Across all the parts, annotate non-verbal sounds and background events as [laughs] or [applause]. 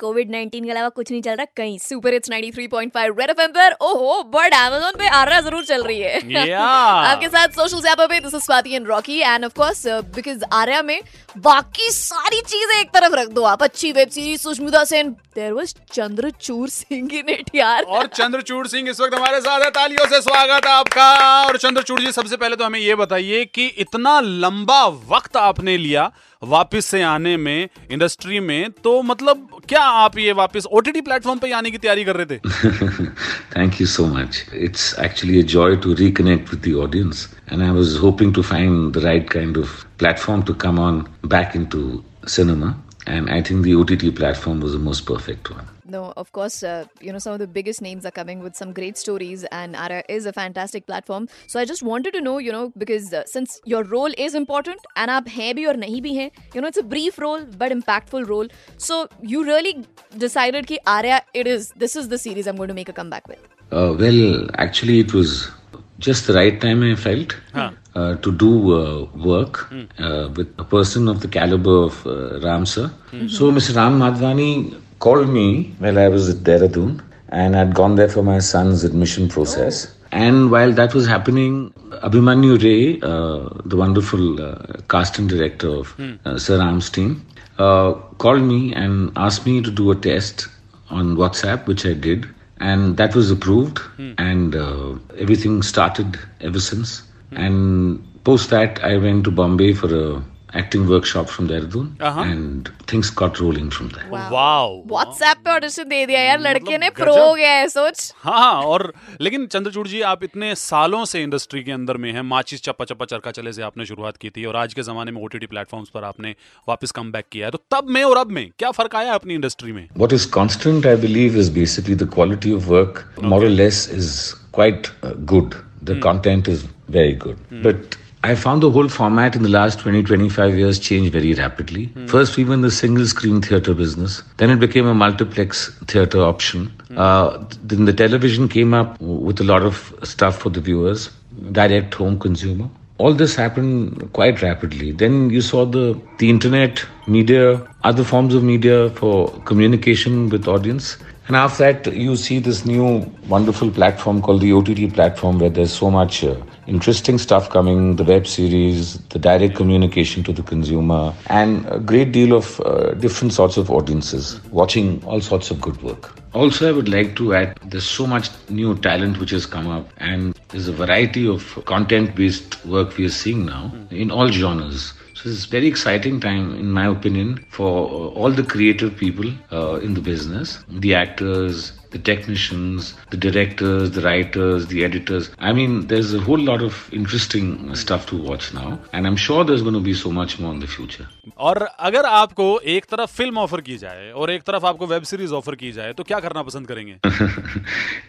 Covid 19 के अलावा कुछ नहीं चल रहा कहीं सुपर हिट्स 93.5 रेड एफएम पर। ओहो बट अमेजोन पे आर्या ज़रूर चल रही है। Yeah. [laughs] आपके साथ सोशल जैपर पे this is Swati and Rocky and of course because Arya में बाकी सारी चीज़ें एक तरफ़ रख दो आप। अच्छी web series Sushmita Sen there was Chandrachur Singh in it यार और चंद्रचूड़ सिंह इस वक्त हमारे साथ है। तालियों से स्वागत है आपका। और चंद्रचूड़ जी सबसे पहले तो हमें ये बताइए कि इतना लंबा वक्त आपने लिया वापस से आने में इंडस्ट्री में तो मतलब क्या आप ये वापस ओ टी प्लेटफॉर्म पे आने की तैयारी कर रहे थे? Thank you so much it's actually joy to reconnect with the audience and I was hoping to find the right kind of platform to come on back into cinema and I think the OTT platform was the most perfect one no, of course, uh, you know, some of the biggest names are coming with some great stories, and Ara is a fantastic platform. So I just wanted to know, you know, because uh, since your role is important, and aap hai bhi aur nahi bhi hai, you know, it's a brief role but impactful role. So you really decided that Arya, it is. This is the series I'm going to make a comeback with. Uh, well, actually, it was just the right time I felt huh. uh, to do uh, work mm. uh, with a person of the caliber of uh, Ram sir. Mm-hmm. So Mr. Ram Madhvani called me while I was at Dehradun, and I'd gone there for my son's admission process. And while that was happening, Abhimanyu Ray, uh, the wonderful uh, casting director of uh, Sir Ram's team, uh, called me and asked me to do a test on WhatsApp, which I did, and that was approved, and uh, everything started ever since. And post that, I went to Bombay for a acting workshop from Dehradun and things got rolling from there wow WhatsApp पे audition दे दिया यार मतलब लड़के मतलब ने pro हो गया है सोच। हाँ और लेकिन चंद्रचूड़ जी आप इतने सालों से इंडस्ट्री के अंदर में हैं माचिस चप्पा चप्पा चरखा चले से आपने शुरुआत की थी और आज के जमाने में ओटीटी प्लेटफॉर्म्स पर आपने वापस कम किया है। तो तब में और अब में क्या फ़र्क आया अपनी इंडस्ट्री में? What is constant I believe is basically the quality of work moral less is quite good the content is very good but I found the whole format in the last 20, 25 years change very rapidly. First, we were in the single screen theater business. Then it became a multiplex theater option. Uh, then the television came up with a lot of stuff for the viewers, direct home consumer all this happened quite rapidly. Then you saw the the internet, media, other forms of media for communication with audience. And after that, you see this new wonderful platform called the OTT platform, where there's so much uh, interesting stuff coming the web series, the direct communication to the consumer, and a great deal of uh, different sorts of audiences watching all sorts of good work. Also, I would like to add there's so much new talent which has come up, and there's a variety of content based work we are seeing now in all genres. So it's a very exciting time, in my opinion, for uh, all the creative people uh, in the business, the actors, the technicians, the directors, the writers, the editors. I mean, there's a whole lot of interesting stuff to watch now, and I'm sure there's going to be so much more in the future. और अगर आपको एक तरफ film offer की जाए और एक तरफ आपको वेब सीरीज ऑफर की जाए तो क्या करना पसंद करेंगे [laughs]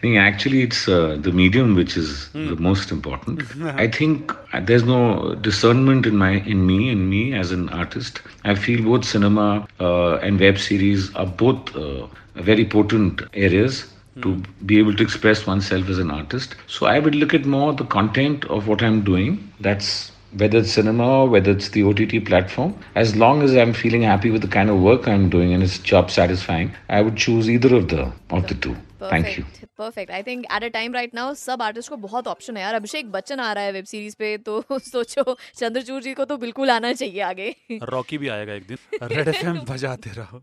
No, actually, it's uh, the medium which is the most important. I think uh, there's no discernment in my in me in me as an artist. I feel both cinema uh, and web series are both uh, very potent areas to be able to express oneself as an artist. So I would look at more the content of what I'm doing. That's whether it's cinema or whether it's the OTT platform. As long as I'm feeling happy with the kind of work I'm doing and it's job satisfying, I would choose either of the of the two. You. Perfect I think at a time right now सब artist को बहुत option है यार। अभिषेक बच्चन आ रहा है web series पे तो [laughs] सोचो चंद्रचूड़ जी को तो बिल्कुल आना चाहिए आगे। रॉकी भी आएगा एक दिन। [laughs] रेड एफएम बजाते रहो।